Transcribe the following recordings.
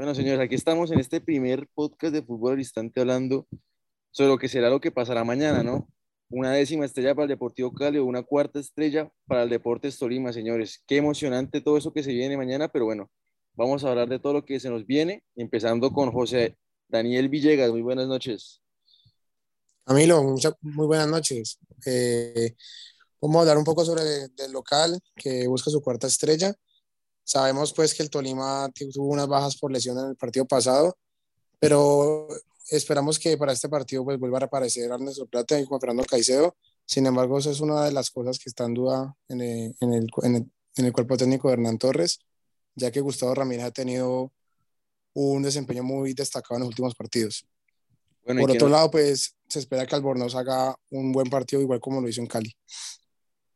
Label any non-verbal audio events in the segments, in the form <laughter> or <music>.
Bueno, señores, aquí estamos en este primer podcast de fútbol al instante hablando sobre lo que será lo que pasará mañana, ¿no? Una décima estrella para el Deportivo Cali o una cuarta estrella para el Deportes Tolima, señores. Qué emocionante todo eso que se viene mañana, pero bueno, vamos a hablar de todo lo que se nos viene, empezando con José Daniel Villegas. Muy buenas noches. Camilo, muy buenas noches. Eh, vamos a hablar un poco sobre el local que busca su cuarta estrella Sabemos pues que el Tolima tuvo unas bajas por lesión en el partido pasado, pero esperamos que para este partido pues vuelva a aparecer Ernesto Plata y Juan Fernando Caicedo. Sin embargo, eso es una de las cosas que está en duda en el, en el, en el, cuerpo técnico de Hernán Torres, ya que Gustavo Ramírez ha tenido un desempeño muy destacado en los últimos partidos. Por otro lado, pues se espera que Albornoz haga un buen partido igual como lo hizo en Cali.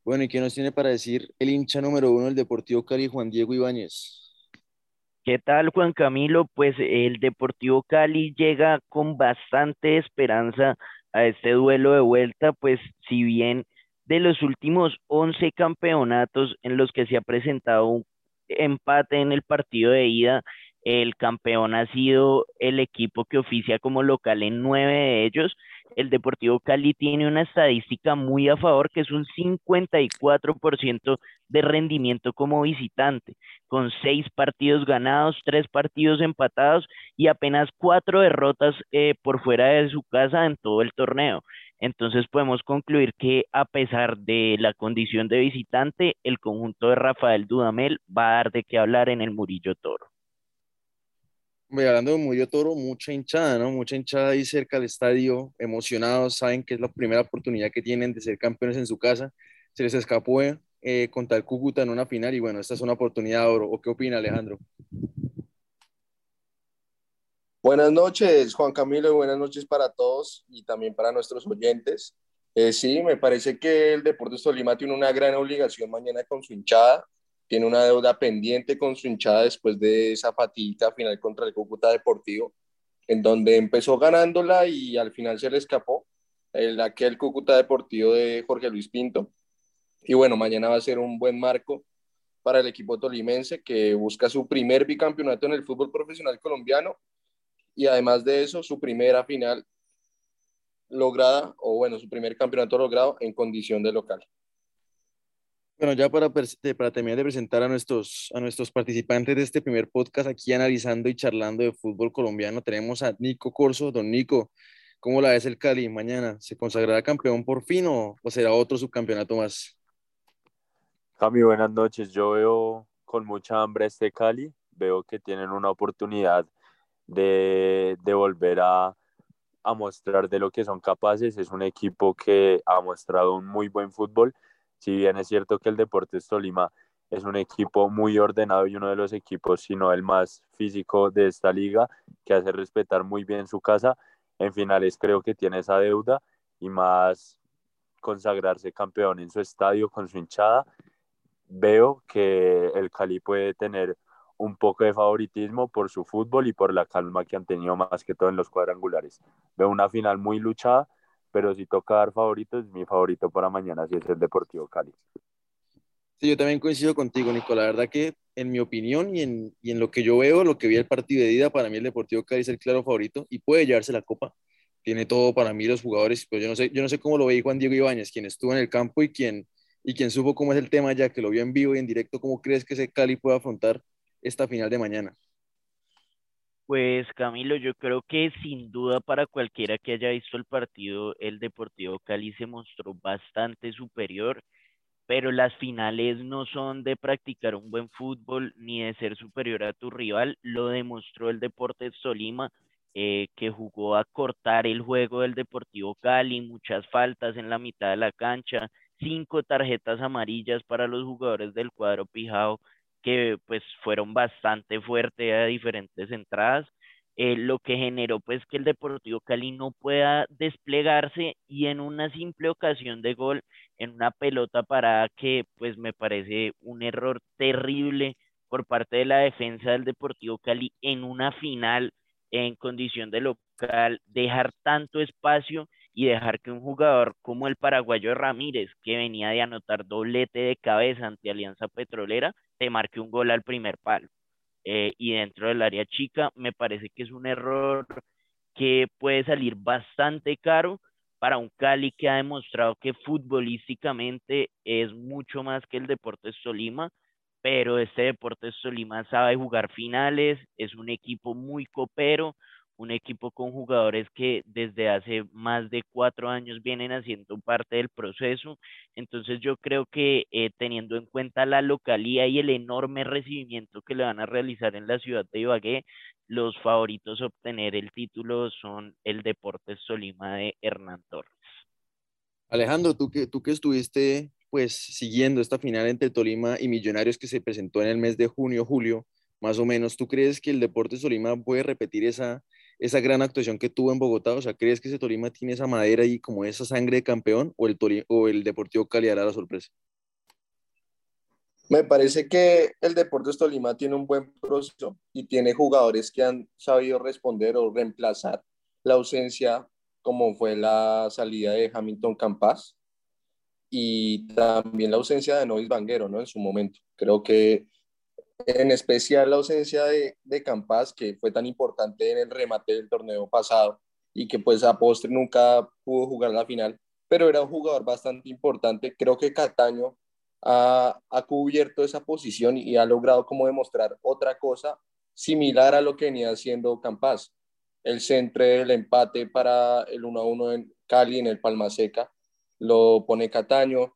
Bueno, ¿y qué nos tiene para decir el hincha número uno del Deportivo Cali, Juan Diego Ibáñez? ¿Qué tal, Juan Camilo? Pues el Deportivo Cali llega con bastante esperanza a este duelo de vuelta, pues si bien de los últimos 11 campeonatos en los que se ha presentado un empate en el partido de ida, el campeón ha sido el equipo que oficia como local en nueve de ellos el Deportivo Cali tiene una estadística muy a favor, que es un 54% de rendimiento como visitante, con seis partidos ganados, tres partidos empatados y apenas cuatro derrotas eh, por fuera de su casa en todo el torneo. Entonces podemos concluir que a pesar de la condición de visitante, el conjunto de Rafael Dudamel va a dar de qué hablar en el Murillo Toro hablando de Murillo Toro, mucha hinchada, ¿no? Mucha hinchada ahí cerca del estadio, emocionados, saben que es la primera oportunidad que tienen de ser campeones en su casa. Se les escapó eh, contra Cúcuta en una final y bueno, esta es una oportunidad de oro. ¿O qué opina Alejandro? Buenas noches, Juan Camilo, y buenas noches para todos y también para nuestros oyentes. Eh, sí, me parece que el Deportes Tolima tiene una gran obligación mañana con su hinchada tiene una deuda pendiente con su hinchada después de esa fatiguita final contra el Cúcuta Deportivo, en donde empezó ganándola y al final se le escapó el, aquel Cúcuta Deportivo de Jorge Luis Pinto. Y bueno, mañana va a ser un buen marco para el equipo tolimense que busca su primer bicampeonato en el fútbol profesional colombiano y además de eso su primera final lograda o bueno, su primer campeonato logrado en condición de local. Bueno, ya para, para terminar de presentar a nuestros, a nuestros participantes de este primer podcast aquí analizando y charlando de fútbol colombiano, tenemos a Nico Corso. Don Nico, ¿cómo la ves el Cali mañana? ¿Se consagrará campeón por fin o, será otro subcampeonato más? Cami, buenas noches. Yo veo con mucha hambre este Cali. Veo que tienen una oportunidad de, de volver a, a mostrar de lo que son capaces. Es un equipo que ha mostrado un muy buen fútbol si bien es cierto que el Deportes Tolima es un equipo muy ordenado y uno de los equipos, si no el más físico de esta liga, que hace respetar muy bien su casa, en finales creo que tiene esa deuda y más consagrarse campeón en su estadio con su hinchada. Veo que el Cali puede tener un poco de favoritismo por su fútbol y por la calma que han tenido más que todo en los cuadrangulares. Veo una final muy luchada pero si toca dar favoritos, mi favorito para mañana sí es el Deportivo Cali. Sí, yo también coincido contigo, Nico. La verdad que en mi opinión y en, y en lo que yo veo, lo que vi el partido de ida, para mí el Deportivo Cali es el claro favorito y puede llevarse la copa. Tiene todo para mí los jugadores, pues yo no sé, yo no sé cómo lo veía Juan Diego Ibáñez, quien estuvo en el campo y quien, y quien supo cómo es el tema ya, que lo vio en vivo y en directo, ¿cómo crees que ese Cali puede afrontar esta final de mañana? Pues Camilo, yo creo que sin duda para cualquiera que haya visto el partido, el Deportivo Cali se mostró bastante superior, pero las finales no son de practicar un buen fútbol ni de ser superior a tu rival, lo demostró el Deportes Solima, eh, que jugó a cortar el juego del Deportivo Cali, muchas faltas en la mitad de la cancha, cinco tarjetas amarillas para los jugadores del cuadro Pijao que pues fueron bastante fuertes a diferentes entradas, eh, lo que generó pues que el Deportivo Cali no pueda desplegarse y en una simple ocasión de gol, en una pelota parada que pues me parece un error terrible por parte de la defensa del Deportivo Cali en una final en condición de local, dejar tanto espacio y dejar que un jugador como el paraguayo Ramírez, que venía de anotar doblete de cabeza ante Alianza Petrolera, te marque un gol al primer palo. eh, y dentro del área chica. Me parece que es un error que puede salir bastante caro para un Cali que ha demostrado que futbolísticamente es mucho más que el Deportes Tolima, pero este Deportes Tolima sabe jugar finales, es un equipo muy copero, un equipo con jugadores que desde hace más de cuatro años vienen haciendo parte del proceso. Entonces yo creo que eh, teniendo en cuenta la localía y el enorme recibimiento que le van a realizar en la ciudad de Ibagué, los favoritos a obtener el título son el Deportes Solima de Hernán Torres. Alejandro, tú que, tú que estuviste pues siguiendo esta final entre Tolima y Millonarios que se presentó en el mes de junio, julio, más o menos, ¿tú crees que el Deportes Tolima puede repetir esa, esa gran actuación que tuvo en Bogotá? O sea, ¿crees que ese Tolima tiene esa madera y como esa sangre de campeón o el, o el Deportivo Cali hará la sorpresa? Me parece que el Deportes Tolima tiene un buen proceso y tiene jugadores que han sabido responder o reemplazar la ausencia, como fue la salida de Hamilton Campas y también la ausencia de Nois Vanguero, ¿no? En su momento. Creo que en especial la ausencia de, de Campas, que fue tan importante en el remate del torneo pasado y que pues a postre nunca pudo jugar la final, pero era un jugador bastante importante. Creo que Cataño ha, ha cubierto esa posición y ha logrado como demostrar otra cosa similar a lo que venía haciendo Campas. El centro del empate para el 1 a 1 en Cali, en el Palma Seca, lo pone Cataño,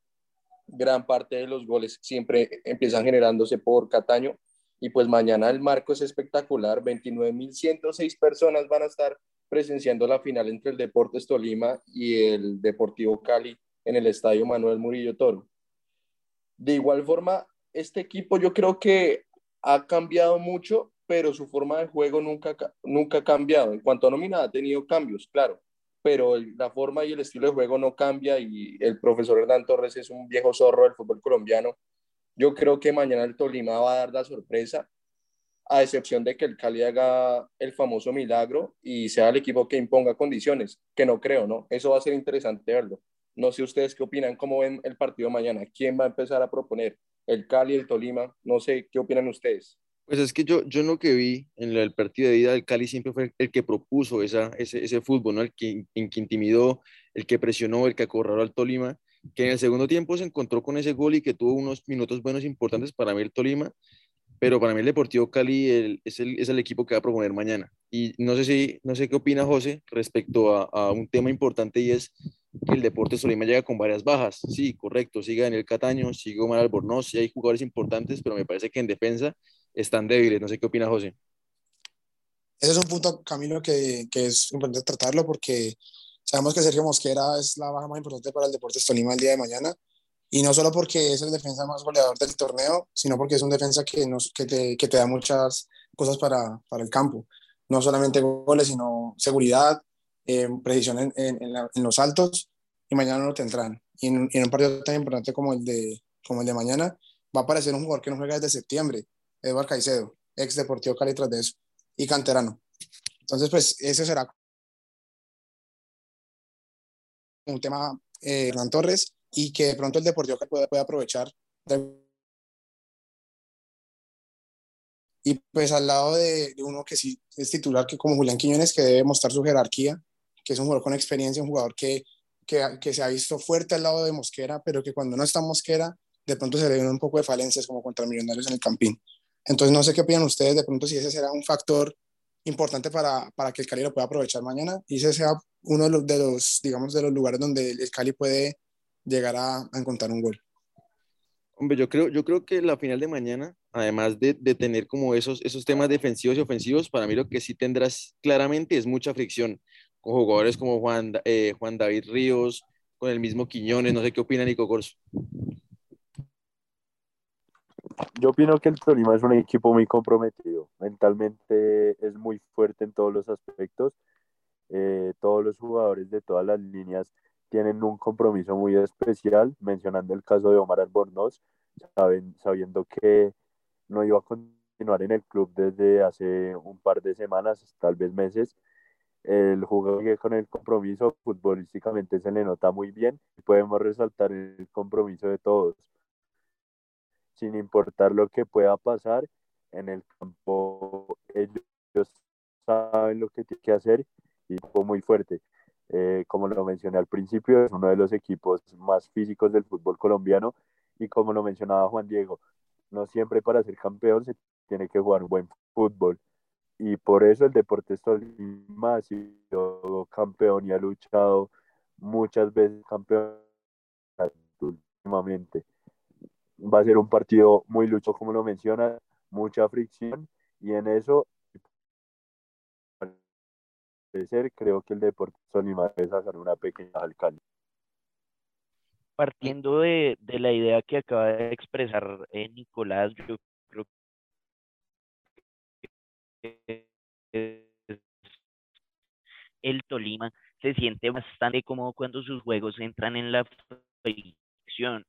gran parte de los goles siempre empiezan generándose por Cataño. Y pues mañana el marco es espectacular. 29.106 personas van a estar presenciando la final entre el Deportes Tolima y el Deportivo Cali en el Estadio Manuel Murillo Toro. De igual forma, este equipo yo creo que ha cambiado mucho, pero su forma de juego nunca, nunca ha cambiado. En cuanto a nómina, ha tenido cambios, claro, pero la forma y el estilo de juego no cambia y el profesor Hernán Torres es un viejo zorro del fútbol colombiano. Yo creo que mañana el Tolima va a dar la sorpresa, a excepción de que el Cali haga el famoso milagro y sea el equipo que imponga condiciones, que no creo, ¿no? Eso va a ser interesante verlo. No sé ustedes qué opinan, cómo ven el partido mañana, quién va a empezar a proponer, el Cali, el Tolima, no sé qué opinan ustedes. Pues es que yo, yo lo que vi en el partido de ida del Cali siempre fue el que propuso esa, ese, ese fútbol, ¿no? El que, el que intimidó, el que presionó, el que acorraló al Tolima, que en el segundo tiempo se encontró con ese gol y que tuvo unos minutos buenos importantes para mí el Tolima, pero para mí el Deportivo Cali es, el, es el equipo que va a proponer mañana. Y no sé, si, no sé qué opina José respecto a, a un tema importante y es que el Deportes Tolima llega con varias bajas. Sí, correcto, sigue Daniel Cataño, sigue Omar Albornoz, sí hay jugadores importantes, pero me parece que en defensa están débiles. No sé qué opina José. Ese es un punto, Camilo, que, que es importante tratarlo porque sabemos que Sergio Mosquera es la baja más importante para el Deportes Tolima el día de mañana. Y no solo porque es el defensa más goleador del torneo, sino porque es un defensa que, nos, que, te, que te da muchas cosas para, para el campo. No solamente goles, sino seguridad, eh, precisión en, en, en, los altos. Y mañana no lo tendrán. Y en, en, un partido tan importante como el, de, como el de mañana, va a aparecer un jugador que no juega desde septiembre, Eduardo Caicedo, ex Deportivo Cali tras de eso, y canterano. Entonces, pues ese será un tema eh, Hernán Torres y que de pronto el Deportivo Cali puede, puede aprovechar. Y pues al lado de, de, uno que sí es titular, que como Julián Quiñones, que debe mostrar su jerarquía, que es un jugador con experiencia, un jugador que, que, que se ha visto fuerte al lado de Mosquera, pero que cuando no está Mosquera, de pronto se le ven un poco de falencias como contra Millonarios en el Campín. Entonces, no sé qué opinan ustedes de pronto si ese será un factor importante para, para que el Cali lo pueda aprovechar mañana y ese sea uno de los, de los, digamos, de los lugares donde el Cali puede llegar a, encontrar un gol. Hombre, yo creo, yo creo que la final de mañana, además de, de, tener como esos, esos temas defensivos y ofensivos, para mí lo que sí tendrás claramente es mucha fricción con jugadores como Juan, eh, Juan David Ríos, con el mismo Quiñones, no sé qué opina Nico Corso. Yo opino que el Tolima es un equipo muy comprometido, mentalmente es muy fuerte en todos los aspectos, eh, todos los jugadores de todas las líneas tienen un compromiso muy especial, mencionando el caso de Omar Albornoz, saben, sabiendo que no iba a continuar en el club desde hace un par de semanas, tal vez meses. El jugador con el compromiso futbolísticamente se le nota muy bien y podemos resaltar el compromiso de todos sin importar lo que pueda pasar, en el campo ellos saben lo que tienen que hacer y fue muy fuerte. Eh, como lo mencioné al principio, es uno de los equipos más físicos del fútbol colombiano y como lo mencionaba Juan Diego, no siempre para ser campeón se tiene que jugar buen fútbol y por eso el Deportes Tolima ha sido campeón y ha luchado muchas veces campeón últimamente. Va a ser un partido muy lucho, como lo menciona, mucha fricción y en eso creo que el Deportes Tolima debe sacar una pequeña alcalde. Partiendo de, de, la idea que acaba de expresar eh, Nicolás, yo creo que el Tolima se siente bastante cómodo cuando sus juegos entran en la fricción.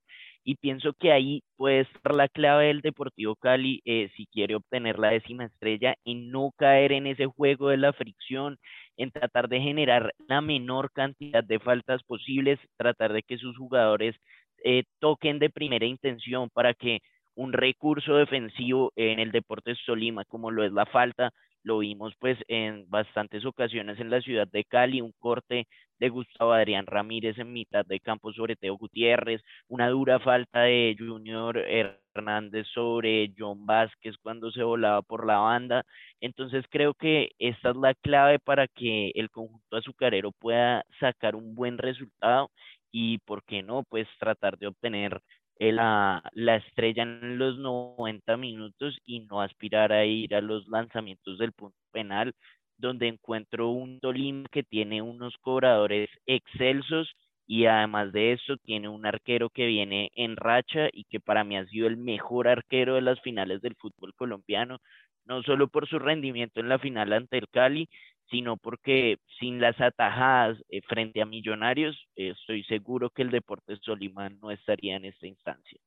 Y pienso que ahí puede estar la clave del Deportivo Cali eh, si quiere obtener la décima estrella en no caer en ese juego de la fricción, en tratar de generar la menor cantidad de faltas posibles, tratar de que sus jugadores eh, toquen de primera intención para que un recurso defensivo en el Deportes Tolima, como lo es la falta, lo vimos pues en bastantes ocasiones en la ciudad de Cali, un corte de Gustavo Adrián Ramírez en mitad de campo sobre Teo Gutiérrez, una dura falta de Junior Hernández sobre John Vázquez cuando se volaba por la banda. Entonces creo que esta es la clave para que el conjunto azucarero pueda sacar un buen resultado y, ¿por qué no? Pues tratar de obtener la, la estrella en los 90 minutos y no aspirar a ir a los lanzamientos del punto penal, donde encuentro un Tolima que tiene unos cobradores excelsos y además de eso tiene un arquero que viene en racha y que para mí ha sido el mejor arquero de las finales del fútbol colombiano, no solo por su rendimiento en la final ante el Cali, sino porque sin las atajadas eh, frente a Millonarios, eh, estoy seguro que el Deportes Tolima no estaría en esta instancia.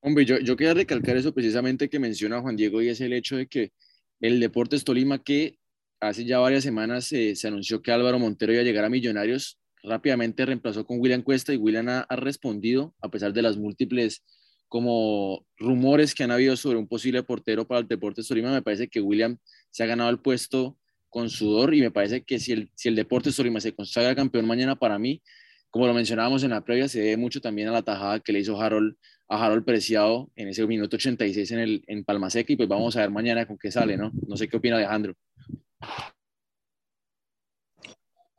Hombre, yo, yo quería recalcar eso precisamente que menciona Juan Diego y es el hecho de que el Deportes Tolima que hace ya varias semanas se anunció que Álvaro Montero iba a llegar a Millonarios, rápidamente reemplazó con William Cuesta y William ha, ha respondido a pesar de las múltiples como rumores que han habido sobre un posible portero para el Deportes Tolima, me parece que William se ha ganado el puesto con sudor y me parece que si el, si el Deportes Tolima se consagra campeón mañana para mí, como lo mencionábamos en la previa, se debe mucho también a la tajada que le hizo Harold, a Harold Preciado en ese minuto 86 en, el, en Palmaseca y pues vamos a ver mañana con qué sale, ¿no? No sé qué opina Alejandro.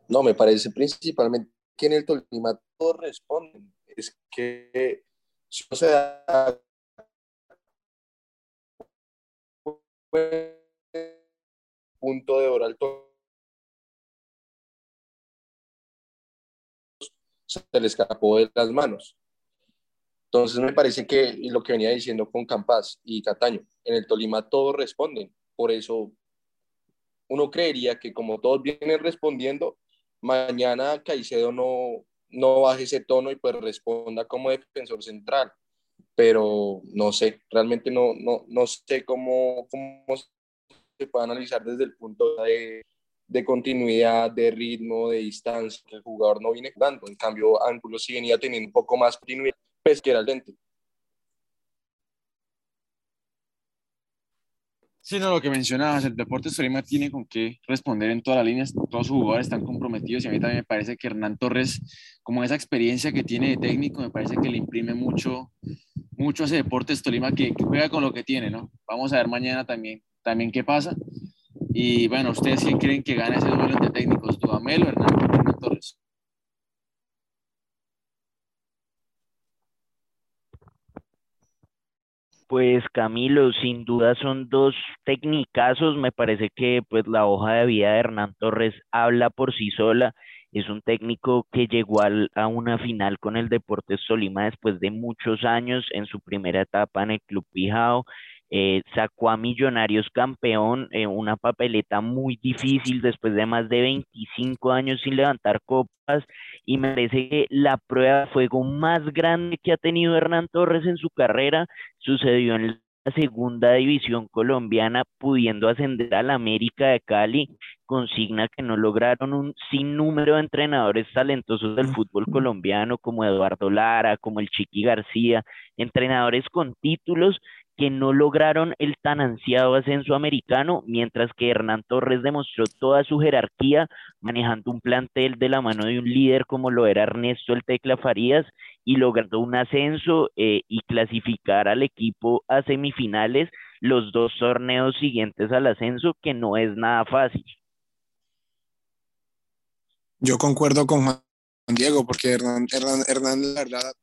No, me parece principalmente que en el Tolima todos responden. Es que si punto de oro se le escapó de las manos. Entonces me parece que lo que venía diciendo con Campas y Cataño, en el Tolima todos responden. Por eso uno creería que como todos vienen respondiendo, mañana Caicedo no, no baje ese tono y pues responda como defensor central. Pero no sé, realmente no, no, no sé cómo se puede analizar desde el punto de, de continuidad, de ritmo, de distancia, que el jugador no viene jugando. En cambio, Ángulo sí venía teniendo un poco más continuidad, pues que era el dente. Sí, no, lo que mencionabas, el Deportes Tolima tiene con qué responder en todas las líneas, todos sus jugadores están comprometidos y a mí también me parece que Hernán Torres, como esa experiencia que tiene de técnico, me parece que le imprime mucho, mucho a ese Deportes Tolima que, que juega con lo que tiene, ¿no? Vamos a ver mañana también también qué pasa. Y bueno, ¿ustedes quién creen que gana ese duelo entre técnicos? ¿Dudamel o Hernán, Torres? Pues Camilo, sin duda son dos técnicazos. Me parece que pues la hoja de vida de Hernán Torres habla por sí sola. Es un técnico que llegó a una final con el Deportes Solima después de muchos años en su primera etapa en el Club Pijao eh, sacó a Millonarios campeón, en una papeleta muy difícil después de más de 25 años sin levantar copas y me parece que la prueba de fuego más grande que ha tenido Hernán Torres en su carrera sucedió en la segunda división colombiana, pudiendo ascender al América de Cali, consigna que no lograron un sinnúmero de entrenadores talentosos del fútbol colombiano, como Eduardo Lara, como el Chiqui García, entrenadores con títulos que no lograron el tan ansiado ascenso americano, mientras que Hernán Torres demostró toda su jerarquía manejando un plantel de la mano de un líder como lo era Ernesto el Tecla Farías y logrando un ascenso eh, y clasificar al equipo a semifinales los dos torneos siguientes al ascenso, que no es nada fácil. Yo concuerdo con Juan Diego, porque Hernán, Hernán, Hernán la verdad,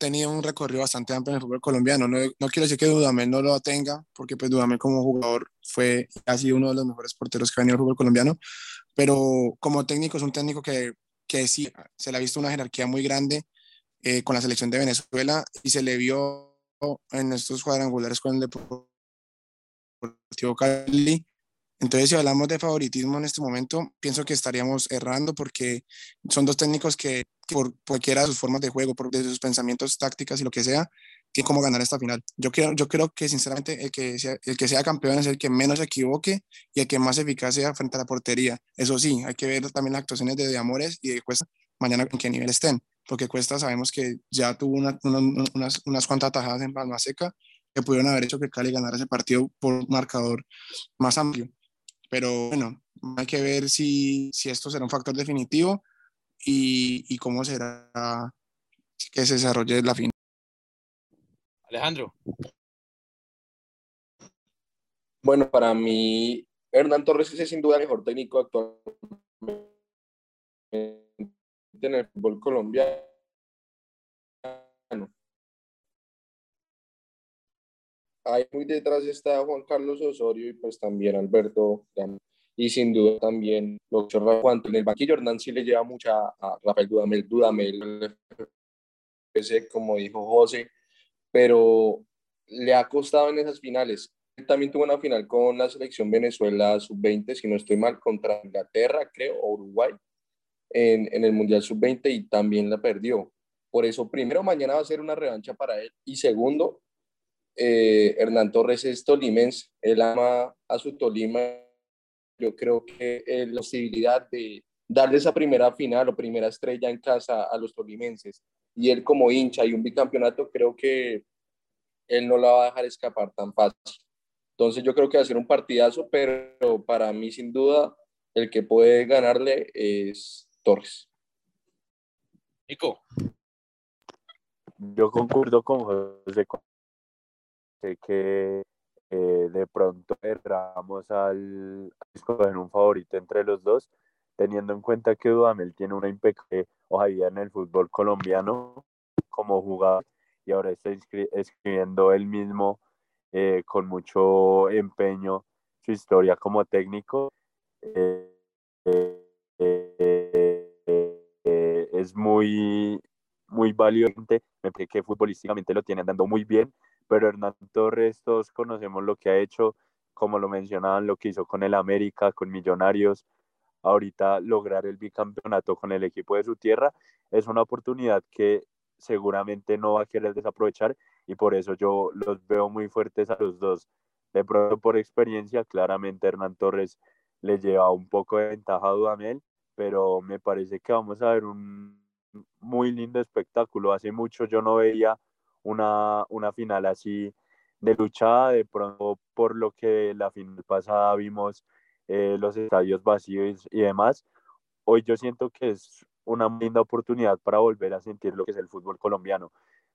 tenía un recorrido bastante amplio en el fútbol colombiano. No, no quiero decir que Dudamel no lo tenga, porque pues Dudamel como jugador fue casi uno de los mejores porteros que ha venido al fútbol colombiano, pero como técnico es un técnico que, que sí, se le ha visto una jerarquía muy grande eh, con la selección de Venezuela y se le vio en estos cuadrangulares con el Deportivo Cali entonces, si hablamos de favoritismo en este momento, pienso que estaríamos errando porque son dos técnicos que, por cualquiera de sus formas de juego, por de sus pensamientos, tácticas y lo que sea, tienen cómo ganar esta final. Yo creo, yo creo que sinceramente el que, sea, el que sea campeón es el que menos se equivoque y el que más eficaz sea frente a la portería. Eso sí, hay que ver también las actuaciones de, de Amores y de Cuesta mañana en qué nivel estén, porque Cuesta sabemos que ya tuvo una, unas, unas cuantas tajadas en Palma Seca que pudieron haber hecho que Cali ganara ese partido por marcador más amplio. Pero bueno, hay que ver si, si esto será un factor definitivo y, y cómo será que se desarrolle la final. Alejandro. Bueno, para mí, Hernán Torres es sin duda el mejor técnico actualmente en el fútbol colombiano. Ahí muy detrás está Juan Carlos Osorio y pues también Alberto y sin duda también lo que Juan en el banquillo Hernán sí le lleva mucha a Rafael Dudamel, Dudamel como dijo José, pero le ha costado en esas finales. También tuvo una final con la selección Venezuela sub-20, si no estoy mal, contra Inglaterra, creo, o Uruguay, en, en el Mundial sub-20 y también la perdió. Por eso, primero, mañana va a ser una revancha para él y segundo, eh, Hernán Torres es tolimense, él ama a su Tolima. Yo creo que eh, la posibilidad de darle esa primera final o primera estrella en casa a los tolimenses y él como hincha y un bicampeonato, creo que él no la va a dejar escapar tan fácil. Entonces yo creo que va a ser un partidazo, pero para mí sin duda el que puede ganarle es Torres. Nico. Yo concuerdo con José que eh, de pronto erramos al escoger un favorito entre los dos, teniendo en cuenta que Dudamel tiene una impecable hoja en el fútbol colombiano como jugador y ahora está escribiendo él mismo eh, con mucho empeño su historia como técnico. Eh, es muy, muy valiente, me parece que futbolísticamente lo tiene andando muy bien pero Hernán Torres todos conocemos lo que ha hecho, como lo mencionaban, lo que hizo con el América, con Millonarios, ahorita lograr el bicampeonato con el equipo de su tierra, es una oportunidad que seguramente no va a querer desaprovechar y por eso yo los veo muy fuertes a los dos. De pronto por experiencia, claramente Hernán Torres le lleva un poco de ventaja a Dudamel, pero me parece que vamos a ver un muy lindo espectáculo. Hace mucho yo no veía una, una final así de luchada, de pronto por lo que la final pasada vimos eh, los estadios vacíos y demás, hoy yo siento que es una linda oportunidad para volver a sentir lo que es el fútbol colombiano.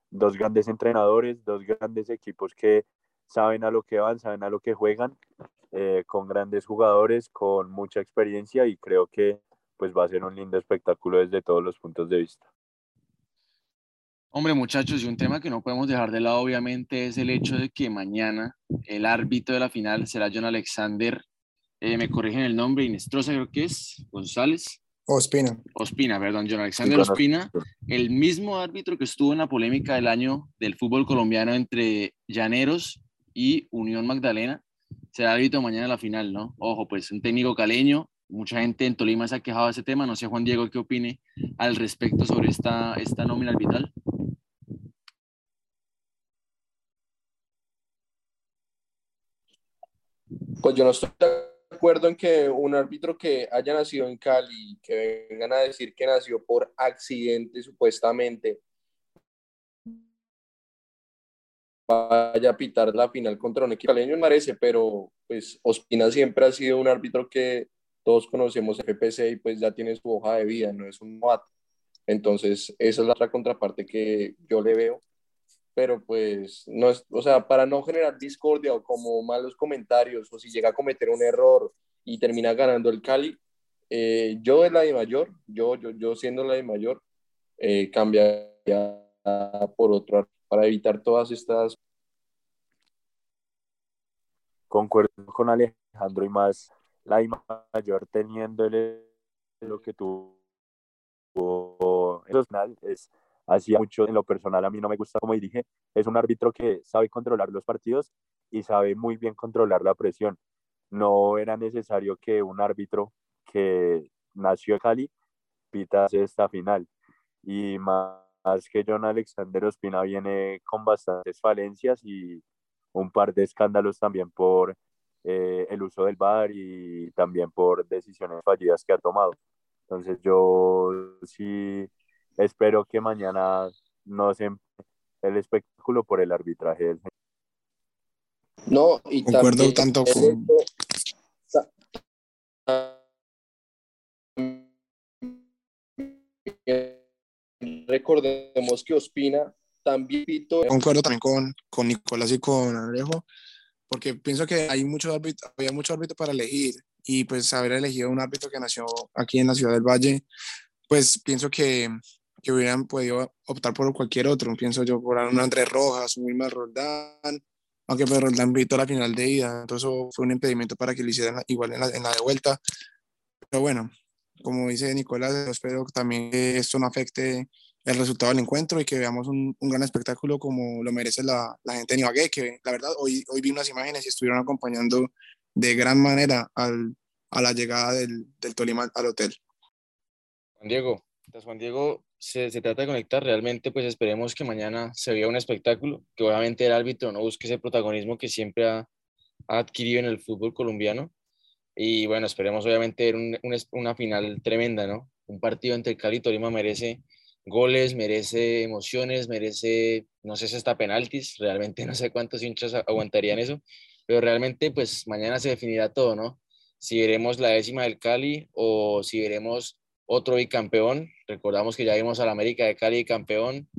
Dos grandes entrenadores, dos grandes equipos que saben a lo que van, saben a lo que juegan, eh, con grandes jugadores, con mucha experiencia y creo que pues va a ser un lindo espectáculo desde todos los puntos de vista. Hombre, muchachos, y un tema que no podemos dejar de lado, obviamente, es el hecho de que mañana el árbitro de la final será John Alexander, eh, me corrigen el nombre, Inestrosa creo que es, González. Ospina. Ospina, perdón, John Alexander Ospina, el mismo árbitro que estuvo en la polémica del año del fútbol colombiano entre Llaneros y Unión Magdalena, será árbitro mañana en la final, ¿no? Ojo, pues un técnico caleño, mucha gente en Tolima se ha quejado de ese tema, no sé Juan Diego qué opine al respecto sobre esta, esta nómina arbitral. Pues yo no estoy de acuerdo en que un árbitro que haya nacido en Cali, que vengan a decir que nació por accidente supuestamente, vaya a pitar la final contra un equipo caleño, merece, pero pues Ospina siempre ha sido un árbitro que todos conocemos FPC y pues ya tiene su hoja de vida, no es un novato. Entonces, esa es la otra contraparte que yo le veo. Pero pues, no es, o sea, para no generar discordia o como malos comentarios, o si llega a cometer un error y termina ganando el Cali, eh, yo de la de mayor, yo, yo, yo siendo la de mayor, eh, cambiaría por otro para evitar todas estas. Concuerdo con Alejandro y más la mayor teniendo lo que tuvo en es hacía mucho en lo personal a mí no me gusta como dirige es un árbitro que sabe controlar los partidos y sabe muy bien controlar la presión. No era necesario que un árbitro que nació en Cali pitase esta final. Y más que John Alexander Ospina viene con bastantes falencias y un par de escándalos también por eh, el uso del VAR y también por decisiones fallidas que ha tomado. Entonces yo sí espero que mañana no se el espectáculo por el arbitraje del No, y Concuerdo tanto con... Recordemos que Ospina también Concuerdo también con, con Nicolás y con Alejo, porque pienso que hay mucho árbitro, había mucho árbitro para elegir y pues haber elegido un árbitro que nació aquí en la ciudad del Valle, pues pienso que, que hubieran podido optar por cualquier otro. Pienso yo por un Andrés Rojas, un Wilmar Roldán, aunque pues Roldán gritó la final de ida, entonces fue un impedimento para que lo hicieran igual en la, en la de vuelta. Pero bueno, como dice Nicolás, espero también que esto no afecte el resultado del encuentro y que veamos un, un gran espectáculo como lo merece la, la, gente de Ibagué, que la verdad hoy, hoy vi unas imágenes y estuvieron acompañando de gran manera al, a la llegada del, del, Tolima al hotel. Juan Diego, Juan Diego se, se, trata de conectar, realmente pues esperemos que mañana se vea un espectáculo, que obviamente el árbitro no busque ese protagonismo que siempre ha, adquirido en el fútbol colombiano y bueno, esperemos obviamente un, un, una final tremenda, ¿no? Un partido entre Cali y Tolima merece goles, merece emociones, merece, no sé si está penaltis, realmente <laughs> no sé cuántos hinchas aguantarían eso, pero realmente pues mañana se definirá todo, ¿no? Si veremos la décima del Cali o si veremos otro bicampeón, recordamos que ya vimos al América de Cali campeón,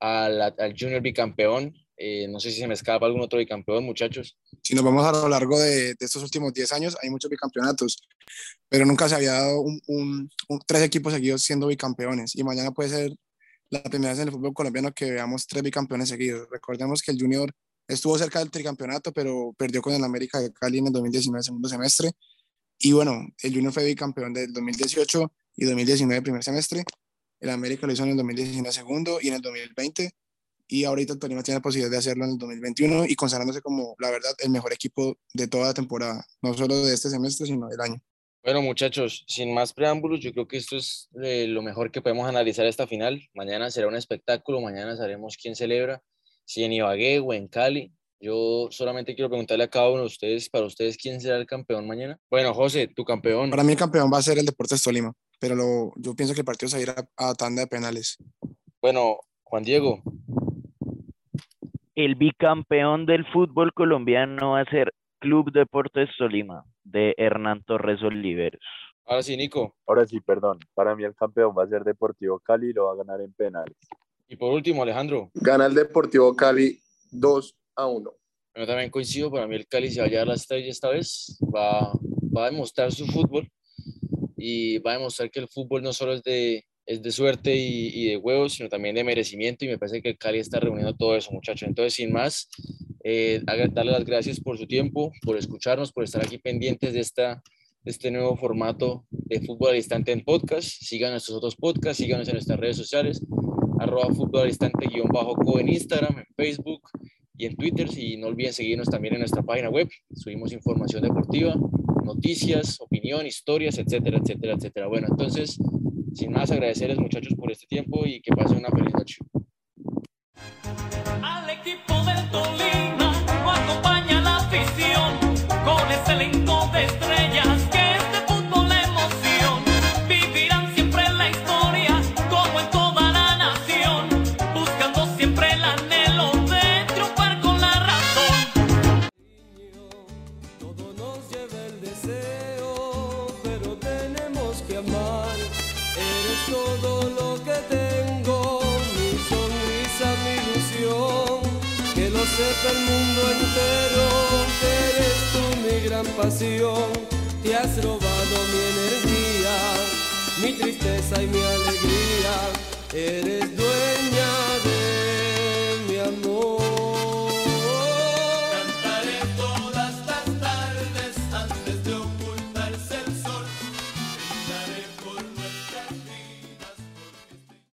al, al Junior bicampeón, eh, no sé si se me escapa algún otro bicampeón, muchachos. Si nos vamos a lo largo de, de estos últimos 10 años, hay muchos bicampeonatos, pero nunca se había dado un, un, tres equipos seguidos siendo bicampeones. Y mañana puede ser la primera vez en el fútbol colombiano que veamos tres bicampeones seguidos. Recordemos que el Junior estuvo cerca del tricampeonato, pero perdió con el América de Cali en el 2019, segundo semestre. Y bueno, el Junior fue bicampeón del 2018 y 2019, primer semestre. El América lo hizo en el 2019, segundo, y en el 2020 y ahorita el Tolima tiene la posibilidad de hacerlo en el 2021 y consagrándose como, la verdad, el mejor equipo de toda la temporada, no solo de este semestre, sino del año. Bueno, muchachos, sin más preámbulos, yo creo que esto es eh, lo mejor que podemos analizar esta final. Mañana será un espectáculo, mañana sabremos quién celebra, si en Ibagué o en Cali. Yo solamente quiero preguntarle a cada uno de ustedes, para ustedes, ¿quién será el campeón mañana? Bueno, José, tu campeón. Para mí el campeón va a ser el Deportes Tolima, pero lo, yo pienso que el partido se irá a, a tanda de penales. Bueno, Juan Diego, el bicampeón del fútbol colombiano va a ser Club Deportes Tolima, de Hernán Torres Oliveros. Ahora sí, Nico. Ahora sí, perdón. Para mí el campeón va a ser Deportivo Cali y lo va a ganar en penales. Y por último, Alejandro. Gana el Deportivo Cali 2 a 1. Yo también coincido, para mí el Cali se va a llevar la estrella esta vez, va, va a demostrar su fútbol y va a demostrar que el fútbol no solo es de, es de suerte y, y, de huevos, sino también de merecimiento y me parece que el Cali está reuniendo todo eso, muchachos. Entonces, sin más, eh, darle las gracias por su tiempo, por escucharnos, por estar aquí pendientes de, esta, de este nuevo formato de Fútbol al Instante en podcast. Sigan nuestros otros podcasts, síganos en nuestras redes sociales, arroba Fútbol al Instante guion bajo co en Instagram, en Facebook y en Twitter. Y no olviden seguirnos también en nuestra página web. Subimos información deportiva, noticias, opinión, historias, etcétera, etcétera, etcétera. Bueno, entonces sin más, agradecerles muchachos por este tiempo y que pasen una feliz noche.